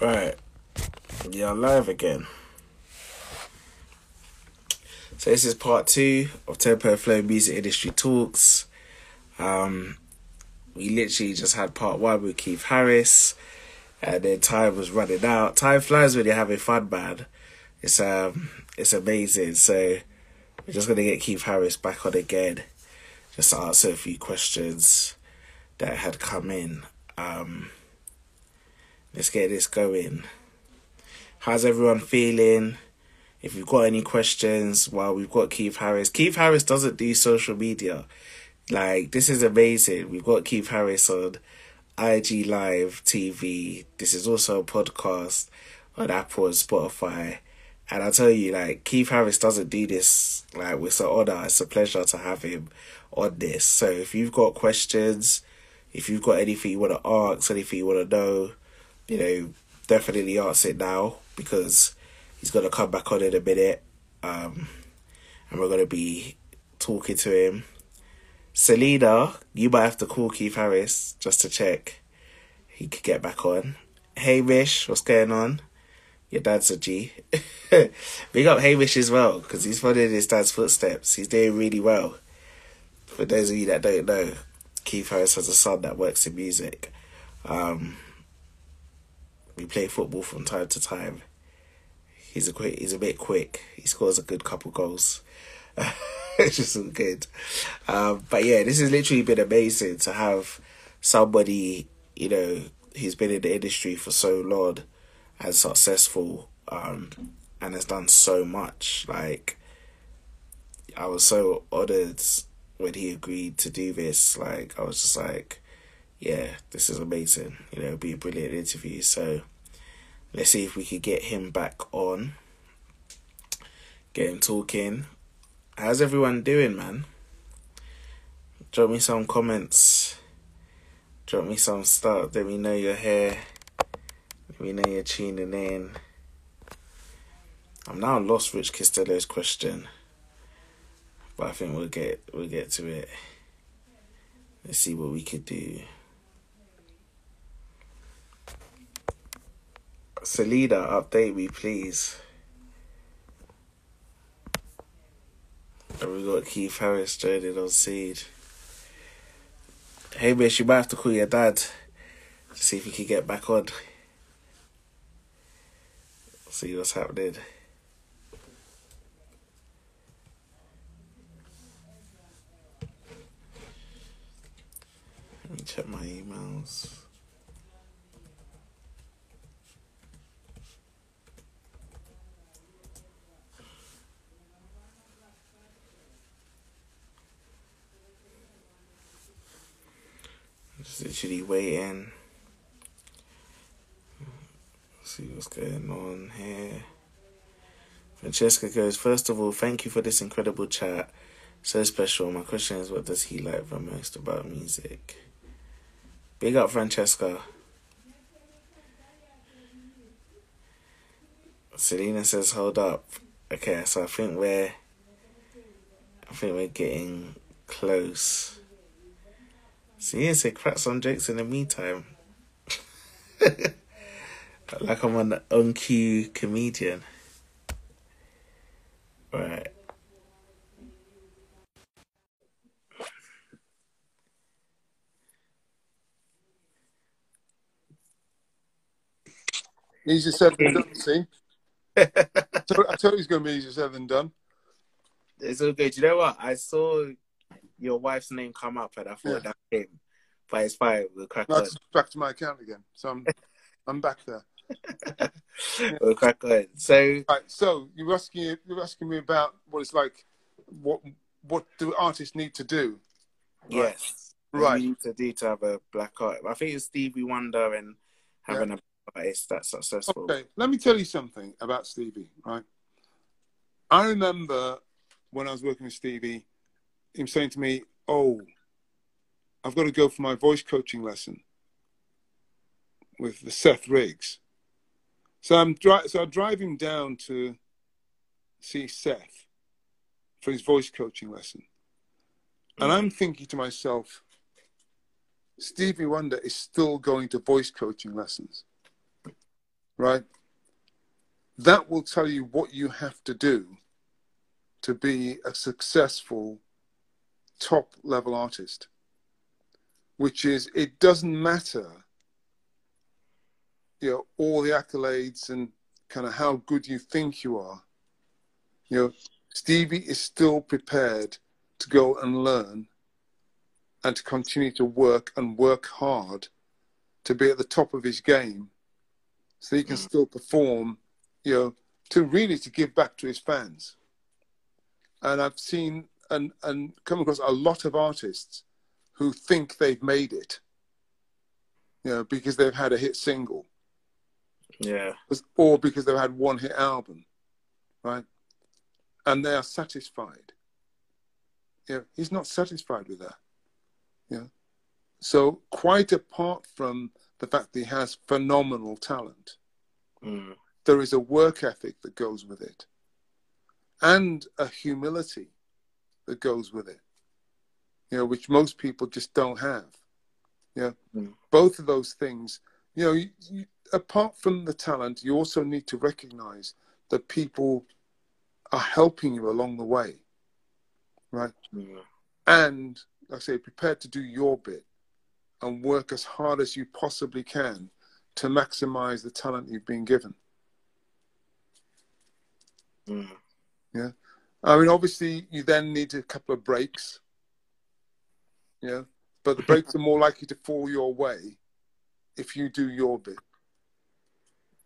Right. Yeah, live again. So this is part two of Tempo Flow Music Industry Talks. Um, we literally just had part one with Keith Harris, and then time was running out. Time flies when you're having fun, man. It's um, it's amazing. So we're just gonna get Keith Harris back on again, just to answer a few questions that had come in. Um, let's get this going. How's everyone feeling? If you've got any questions, well, we've got Keith Harris. Keith Harris doesn't do social media. Like, this is amazing. We've got Keith Harris on IG Live TV. This is also a podcast on Apple and Spotify. And I tell you, like, Keith Harris doesn't do this, like, with an honor. It's a pleasure to have him on this. So if you've got questions, if you've got anything you want to ask, anything you want to know, you know, definitely ask it now because he's to come back on in a minute. Um, and we're to be talking to him. Selena, you might have to call Keith Harris just to check he could get back on. Hey, Hamish, what's going on? Your dad's a G. Big up Hamish as well because he's following his dad's footsteps. He's doing really well. For those of you that don't know, Keith Harris has a son that works in music. Um, we play football from time to time. He's a quick. He's a bit quick. He scores a good couple goals. it's just all good. Um, but yeah, this has literally been amazing to have somebody you know who's been in the industry for so long and successful um, and has done so much. Like I was so honored when he agreed to do this. Like I was just like, yeah, this is amazing. You know, be a brilliant interview. So let's see if we could get him back on. Get him talking. How's everyone doing, man? Drop me some comments. Drop me some stuff. Let me know you're here. Let me know you're tuning in. I'm now lost Rich Costello's question. But I think we'll get we'll get to it. Let's see what we could do. Selena, update me please. And we got Keith Harris joining on Seed. Hey miss, you might have to call your dad to see if he can get back on. See what's happening. Let me check my emails. Just literally waiting. See what's going on here. Francesca goes, First of all, thank you for this incredible chat. So special. My question is, what does he like the most about music? Big up, Francesca. Selena says, hold up. Okay, so I think we're, I think we're getting close. Say crack some jokes in the meantime. like I'm an on cue comedian. Right. Easier said than done, see? I told, I told you it's going to be easier said than done. It's all good. You know what? I saw your wife's name come up and I thought Yeah. that came. But it's fine. We'll crack Now on. back to my account again. So I'm, I'm back there. We'll crack on. So Right, so you're asking you're asking me about what it's like, what what do artists need to do? Right. yes. Right. we need to do to have a black art. I think it's Stevie Wonder and having a black artist that's successful. Okay, let me tell you something about Stevie. Right, I remember when I was working with Stevie, him saying to me, "Oh, I've got to go for my voice coaching lesson with the Seth Riggs." So I'm dri- so I drive him down to see Seth for his voice coaching lesson, and I'm thinking to myself, Stevie Wonder is still going to voice coaching lessons. right? That will tell you what you have to do to be a successful top level artist, which is it doesn't matter, you know, all the accolades and kind of how good you think you are. You know, Stevie is still prepared to go and learn and to continue to work and work hard to be at the top of his game so he can mm. still perform, you know, to really to give back to his fans. And I've seen and, and come across a lot of artists who think they've made it, you know, because they've had a hit single. Yeah. Or because they've had one hit album, right? And they are satisfied. Yeah, he's not satisfied with that. Yeah. So quite apart from the fact that he has phenomenal talent, mm. there is a work ethic that goes with it, and a humility that goes with it. You know, which most people just don't have. Yeah, mm. both of those things. You know, you, you, apart from the talent, you also need to recognize that people are helping you along the way, right? Mm. And like I say, prepared to do your bit and work as hard as you possibly can to maximize the talent you've been given. Mm. Yeah. I mean, obviously, you then need a couple of breaks. Yeah. But the breaks are more likely to fall your way if you do your bit.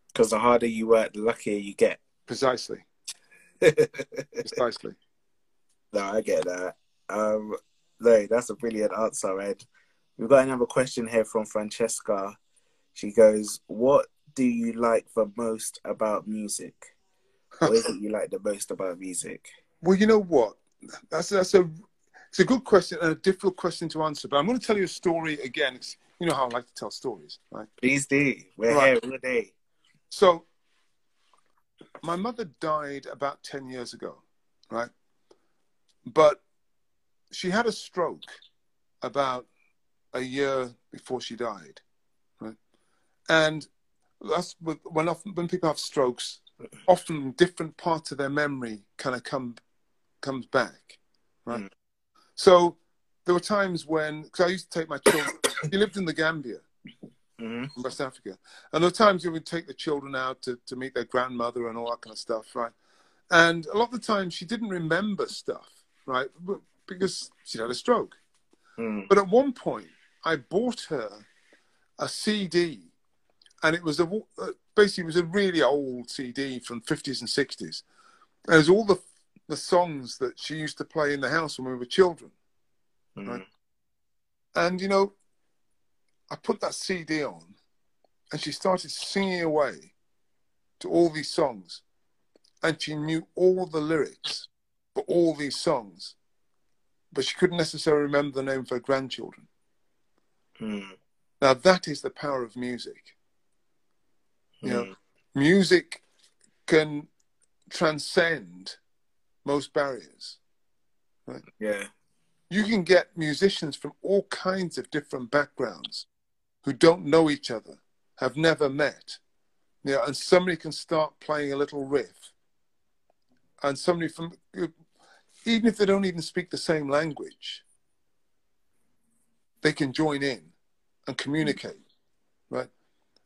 Because the harder you work, the luckier you get. Precisely. Precisely. No, I get that. Um, no, that's a brilliant answer, Ed. We've got another question here from Francesca. She goes, What do you like the most about music? What is it you like the most about music? Well, you know what? That's that's a it's a good question and a difficult question to answer. But I'm going to tell you a story again. It's, you know how I like to tell stories, right? Please do. We're right. here all day. So, my mother died about ten years ago, right? But she had a stroke about a year before she died, right? And that's when often, when people have strokes, often different parts of their memory kind of come comes back, right? Mm. So there were times when, because I used to take my children. he lived in the Gambia, mm-hmm. in West Africa, and there were times you would take the children out to to meet their grandmother and all that kind of stuff, right? And a lot of the time she didn't remember stuff, right? Because she had a stroke. Mm. But at one point, I bought her a CD, and it was a uh, basically it was a really old CD from 50s and 60s. And it was all the the songs that she used to play in the house when we were children, mm. right? And you know, I put that CD on, and she started singing away to all these songs, and she knew all the lyrics for all these songs, but she couldn't necessarily remember the name of her grandchildren. Mm. Now that is the power of music. Mm. You know, hmm. music can transcend most barriers. Right? Yeah. You can get musicians from all kinds of different backgrounds who don't know each other, have never met. You know, and somebody can start playing a little riff. And somebody from even if they don't even speak the same language, they can join in and communicate, right?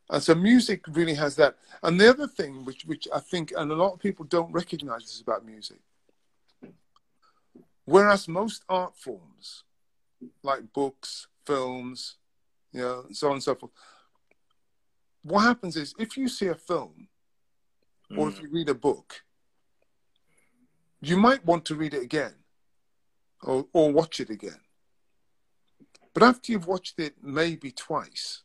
And so music really has that. And the other thing, which which I think, and a lot of people don't recognize this about music, whereas most art forms, like books, films, you know, and so on and so forth, what happens is if you see a film or if mm. you read a book, you might want to read it again or, or watch it again. But after you've watched it maybe twice,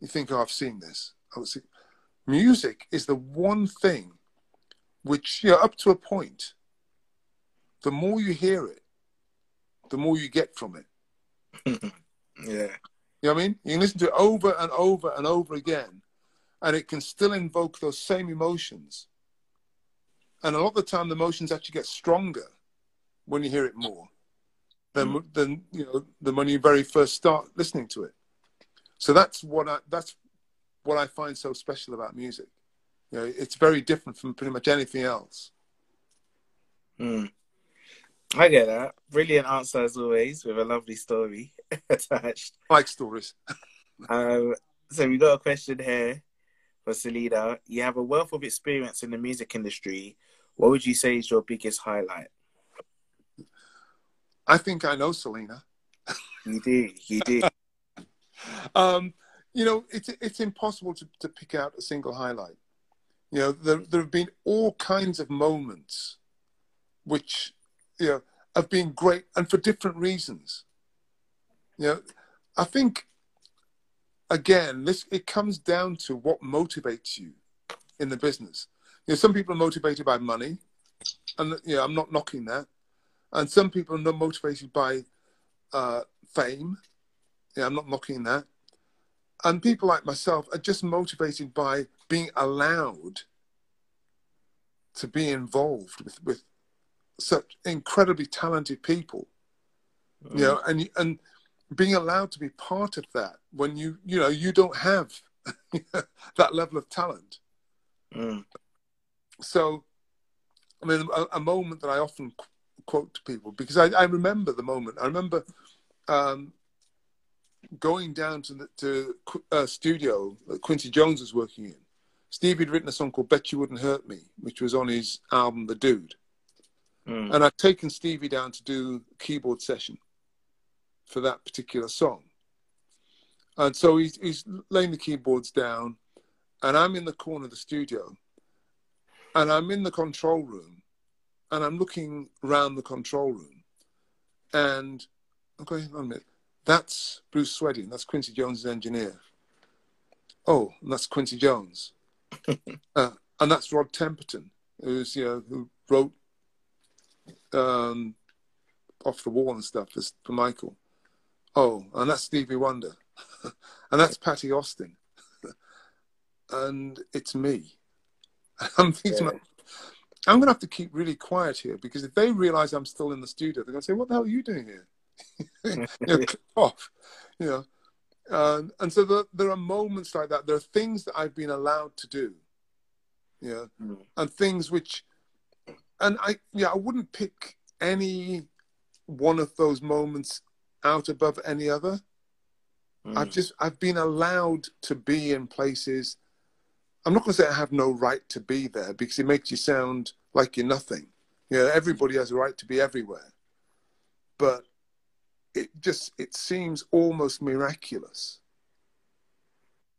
you think, oh, I've seen this. Oh, music is the one thing which, you know, up to a point, the more you hear it, the more you get from it. yeah. You know what I mean? You can listen to it over and over and over again, and it can still invoke those same emotions and a lot of the time the emotions actually get stronger when you hear it more than mm. than you know than when you very first start listening to it. So that's what I that's what I find so special about music. You know, it's very different from pretty much anything else. Mm. I get that. Brilliant answer as always, with a lovely story attached. I like stories. um, so we got a question here for Selena. You have a wealth of experience in the music industry. What would you say is your biggest highlight? I think I know Selena. You do. You do. um, you know, it's it's impossible to, to pick out a single highlight. You know, there there have been all kinds of moments which you know have been great and for different reasons. You know, I think again, this it comes down to what motivates you in the business. You know, some people are motivated by money, and you know, I'm not knocking that. And some people are motivated by uh, fame. Yeah, I'm not knocking that. And people like myself are just motivated by being allowed to be involved with, with such incredibly talented people. Mm. You know, and and being allowed to be part of that when you you know you don't have that level of talent. Mm. So, I mean, a, a, moment that I often quote to people because I, I remember the moment. I remember um, going down to the to, uh, studio that Quincy Jones was working in. Steve had written a song called "Betcha Wouldn't Hurt Me," which was on his album "The Dude," mm. and I'd taken Stevie down to do a keyboard session for that particular song. And so he's, he's laying the keyboards down, and I'm in the corner of the studio, and I'm in the control room, and I'm looking around the control room, and I'm going, on a minute, that's Bruce Swedien, that's Quincy Jones' engineer. Oh, that's Quincy Jones. uh, and that's Rod Temperton, who's, you know, who wrote um, Off the Wall and stuff for, for Michael. Oh, and that's Stevie Wonder. and that's Patti Austin. and it's me. I'm thinking, yeah. I'm going to have to keep really quiet here because if they realize I'm still in the studio, they're going to say, What the hell are you doing here? you know, off. You know. Um, and so the, there are moments like that. There are things that I've been allowed to do. Yeah. Mm. And things which, and I, yeah, I wouldn't pick any one of those moments out above any other. Mm. I've just I've been allowed to be in places. I'm not going to say I have no right to be there because it makes you sound like you're nothing. You know, everybody has a right to be everywhere, but it just it seems almost miraculous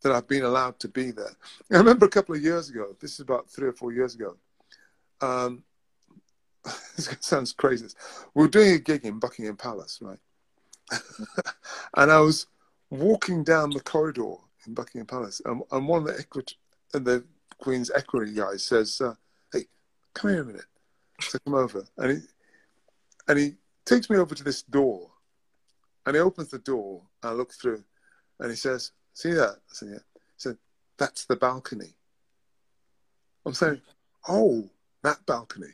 that I've been allowed to be there. I remember a couple of years ago. This is about three or four years ago. Um, this sounds crazy. We were doing a gig in Buckingham Palace, right? and I was walking down the corridor in Buckingham Palace, and, and one of the equity, the Queen's equity guys says, uh, "Hey, come here a minute." So come over, and he and he takes me over to this door, and he opens the door, and I look through, and he says, "See that?" I said, "Yeah." He said, "That's the balcony." I'm saying, "Oh, that balcony."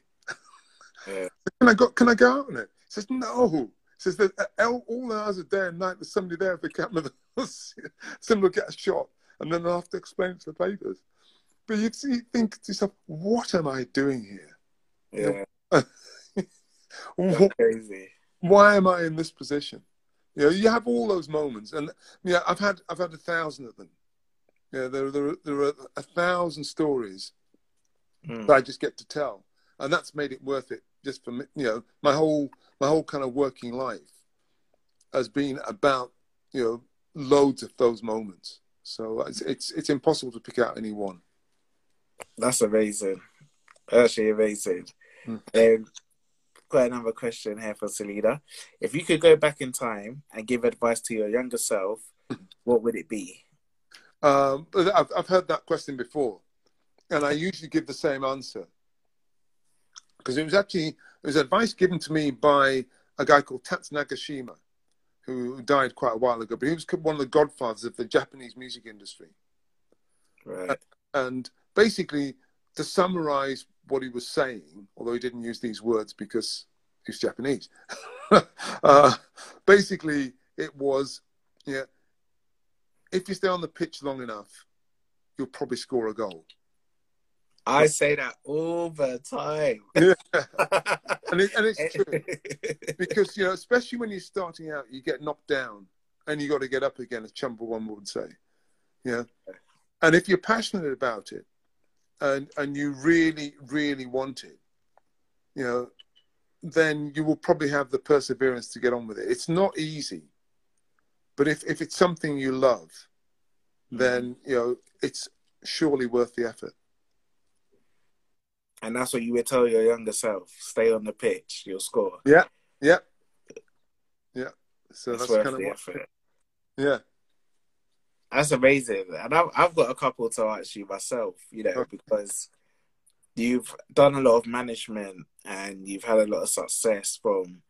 Yeah. can I go? Can I go out on it? He says, "No." He says that uh, all hours of day and night there's somebody there with the camera somebody will get a shot and then they'll have to explain it to the papers. But you, you think to yourself, what am I doing here? Yeah. what, crazy. Why am I in this position? You know, you have all those moments, and yeah, I've had I've had a thousand of them. Yeah, there there there are a thousand stories mm. that I just get to tell, and that's made it worth it. Just for me, you know, my whole my whole kind of working life has been about you know loads of those moments. So it's it's, it's impossible to pick out any one. That's amazing. Actually amazing. Hmm. Um, got another question here for Selena. If you could go back in time and give advice to your younger self, what would it be? Um, I've, I've heard that question before, and I usually give the same answer because it was actually it was advice given to me by a guy called Tats Nagashima, who died quite a while ago, but he was one of the godfathers of the Japanese music industry. Right. And basically, to summarize what he was saying, although he didn't use these words because he's Japanese, uh, basically it was, yeah, if you stay on the pitch long enough, you'll probably score a goal. I say that all the time. Yeah. and, it, and it's true because you know, especially when you're starting out, you get knocked down and you got to get up again, as Chumbawamba would say. Yeah, and if you're passionate about it, and and you really really want it, you know, then you will probably have the perseverance to get on with it. It's not easy, but if if it's something you love, hmm. then you know it's surely worth the effort. And that's what you would tell your younger self: stay on the pitch, you'll score. Yeah, yeah, yeah. So It's that's worth kind of the what. effort. Yeah, That's amazing, and I've I've got a couple to ask you myself. You know, because you've done a lot of management and you've had a lot of success from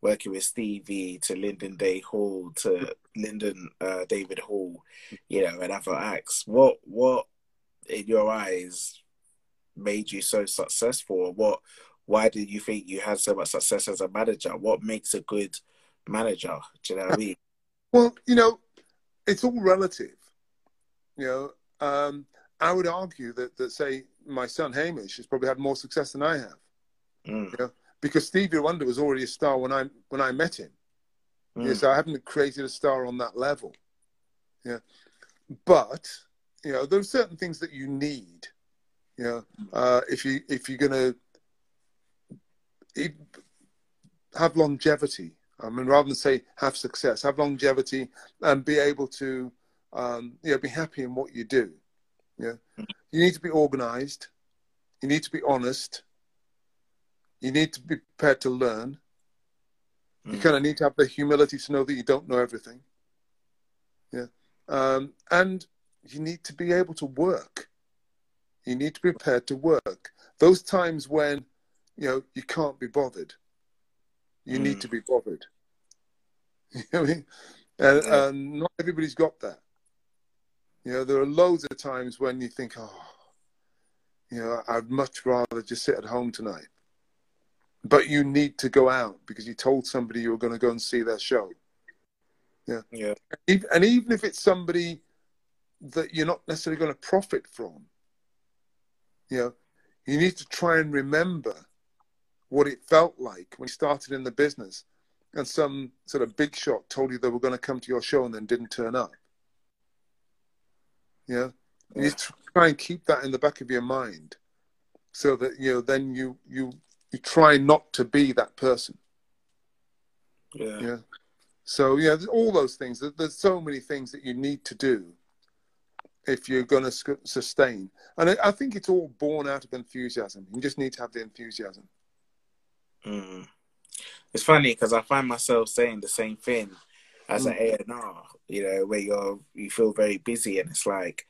working with Stevie to Lyndon Day Hall to Lyndon uh, David Hall, you know, and other acts. What what in your eyes made you so successful? What why did you think you had so much success as a manager? What makes a good manager? Do you know what I mean? Well, you know, it's all relative. You know, um, I would argue that, that say my son Hamish has probably had more success than I have Mm, because Stevie Wonder was already a star when I when I met him. mm, Yeah, so I haven't created a star on that level. Yeah, but you know, there are certain things that you need. You know, uh, if you if you're gonna it- have longevity, I mean, rather than say have success, have longevity and be able to, um, you know, be happy in what you do. Yeah, you need to be organized. You need to be honest. You need to be prepared to learn. You mm. kind of need to have the humility to know that you don't know everything. Yeah. Um, and you need to be able to work. You need to be prepared to work. Those times when, you know, you can't be bothered, you need Mm. to be bothered. You know what I mean? And, Yeah. and not everybody's got that. You know, there are loads of times when you think, oh, you know, I'd much rather just sit at home tonight. But you need to go out because you told somebody you were going to go and see their show. Yeah. Ev- And even if it's somebody that you're not necessarily going to profit from, you know, you need to try and remember what it felt like when you started in the business and some sort of big shot told you they were going to come to your show and then didn't turn up. Yeah. And you try and keep that in the back of your mind so that, you know, then you, you, you try not to be that person. Yeah. Yeah. So yeah, all those things. There's so many things that you need to do if you're going to sustain. And I think it's all born out of enthusiasm. You just need to have the enthusiasm. Mm. It's funny because I find myself saying the same thing as an A and R. You know, where you're you feel very busy, and it's like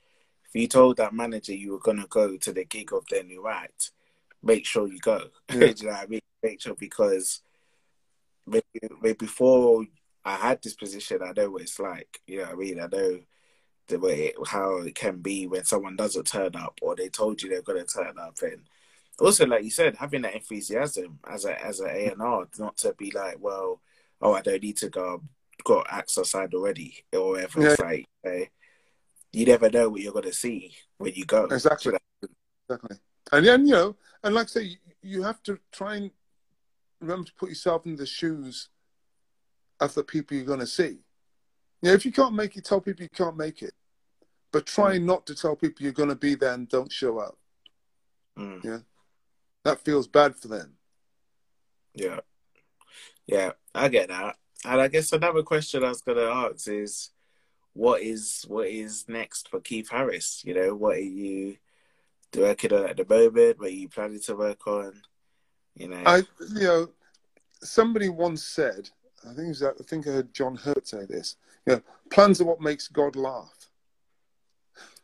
if you told that manager you were gonna go to the gig of their new act, make sure you go. Yeah. Do you know what I mean? Make sure because maybe, maybe before I had this position, I know what it's like. You know what I mean? I know the way how it can be when someone doesn't turn up or they told you they're gonna turn up and also like you said having that enthusiasm as a as a A&R not to be like well oh I don't need to go I've got acts aside already or whatever it's like you never know what you're gonna see when you go Exactly. Exactly. And then, you know, and like I say, you, have to try and remember to put yourself in the shoes of the people you're going to see. You know, if you can't make it, tell people you can't make it. But try not to tell people you're going to be there and don't show up. Mm, That feels bad for them. yeah yeah I get that and I guess another question I was gonna ask is what is what is next for Keith Harris you know what are you working on at the moment what are you planning to work on you know I, you know, somebody once said, I think was, I think I heard John Hurt say this. You know, plans are what makes God laugh.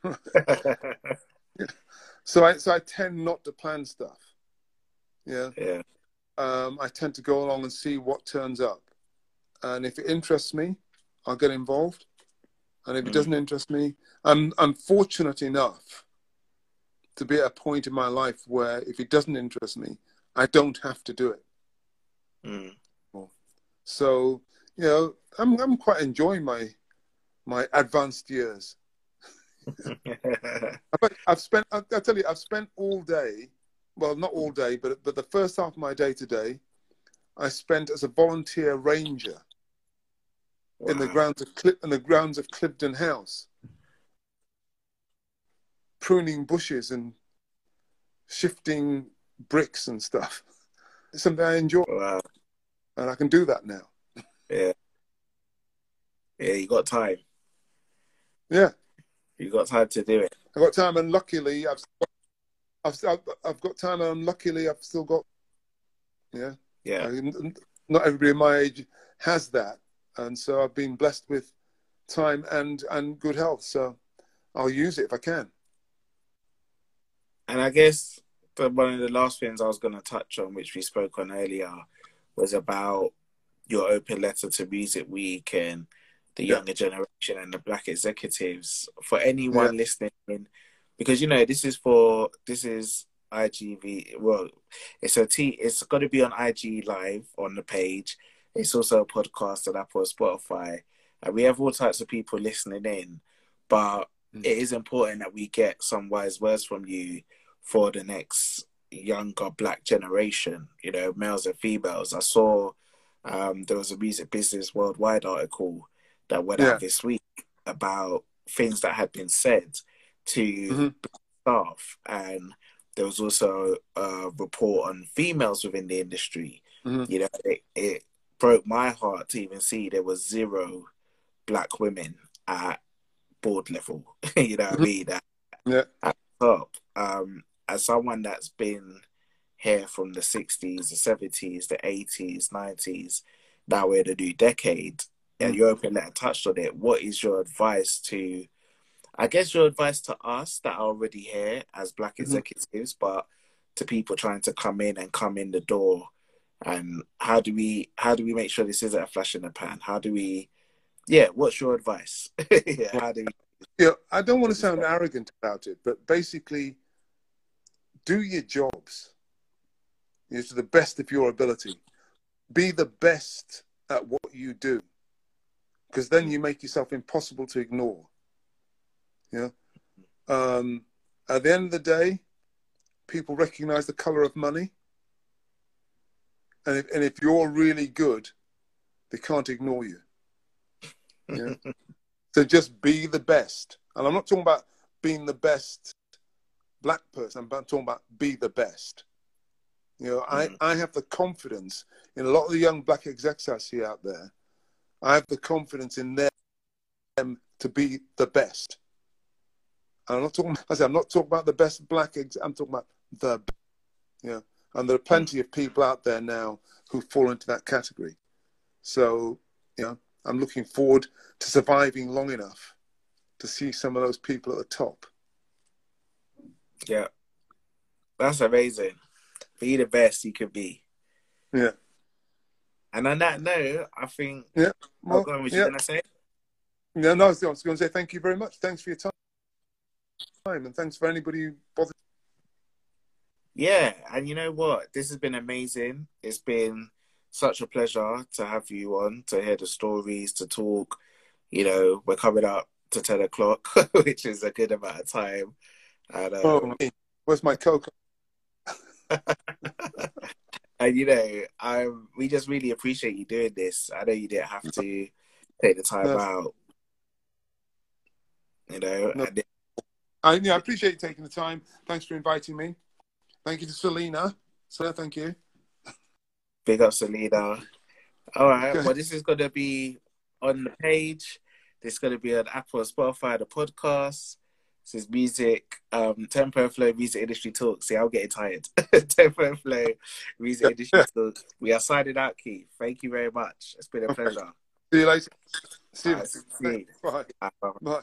So I, so I tend not to plan stuff. Yeah. yeah um, I tend to go along and see what turns up. And if it interests me, I'll get involved. And if it Mm. doesn't interest me, I'm, I'm fortunate enough to be at a point in my life where if it doesn't interest me, I don't have to do it. Mm. So, you know, I'm, I'm quite enjoying my, my advanced years. I've spent. I tell you, I've spent all day. Well, not all day, but but the first half of my day today, I spent as a volunteer ranger wow. in the grounds of Clip in the grounds of Cliveden House, pruning bushes and shifting bricks and stuff. It's something I enjoy, wow. and I can do that now. Yeah, yeah, you got time. Yeah, you got time to do it. I got time, and luckily, I've, I've, I've got time, and luckily, I've still got. Yeah, yeah. not everybody my age has that, and so I've been blessed with time and and good health. So I'll use it if I can. And I guess the, one of the last things I was going to touch on, which we spoke on earlier, was about your open letter to Music Week and the younger generation and the black executives. For anyone yeah. listening, because you know this is for this is IGV. Well, it's a T. It's got to be on IG Live on the page. It's also a podcast on Apple, Spotify, and we have all types of people listening in. But mm. it is important that we get some wise words from you for the next younger black generation, you know, males and females. I saw um, there was a Music Business Worldwide article that went yeah. out this week about things that had been said to mm-hmm. staff, and there was also a report on females within the industry. Mm-hmm. You know, it, it broke my heart to even see there was zero black women at board level. you know what mm-hmm. I mean? At, yeah. at top. Um, as someone that's been here from the 60s, the 70s, the 80s, 90s, now we're in the new decade, and mm. you open letter touched on it, what is your advice to, I guess, your advice to us that are already here as Black mm-hmm. executives, but to people trying to come in and come in the door? And how do we how do we make sure this isn't a flash in the pan? How do we, yeah? What's your advice? yeah, how do we? Yeah, I don't want to sound arrogant about it, but basically, do your jobs you know, to the best of your ability. Be the best at what you do, because then you make yourself impossible to ignore. Yeah. Um, at the end of the day, people recognize the color of money, and if and if you're really good, they can't ignore you. Yeah. so just be the best, and I'm not talking about being the best black person. I'm talking about be the best. You know, mm-hmm. I, I have the confidence in a lot of the young black execs I see out there. I have the confidence in them to be the best. And I'm not talking. I said I'm not talking about the best black. Ex- I'm talking about the, yeah. And there are hmm. plenty of people out there now who fall into that category. So, you know, I'm looking forward to surviving long enough to see some of those people at the top. Yeah, that's amazing. Be the best you could be. Yeah. And on that note, I think. Yeah. Well, what was yeah. you going to say? Yeah, no, I was going to say thank you very much. Thanks for your time. And thanks for anybody who bothered. Yeah. And you know what? This has been amazing. It's been such a pleasure to have you on, to hear the stories, to talk. You know, we're coming up to 10 o'clock, which is a good amount of time. And, um, oh, where's my coke? and you know, um, we just really appreciate you doing this. I know you didn't have to take the time no. out. You know, no. I, yeah, I appreciate you taking the time. Thanks for inviting me. Thank you to Selena. Sir, thank you. Big up, Selena. All right. Well, this is going to be on the page. This is going to be on Apple, Spotify, the podcast. This is music, um, Tempo Flow Music Industry Talk. See, I'm getting tired. Tempo Flow Music Industry Talk. We are signing out, Keith. Thank you very much. It's been a pleasure. See you later. See you. Right, see you. Bye. Bye. Bye.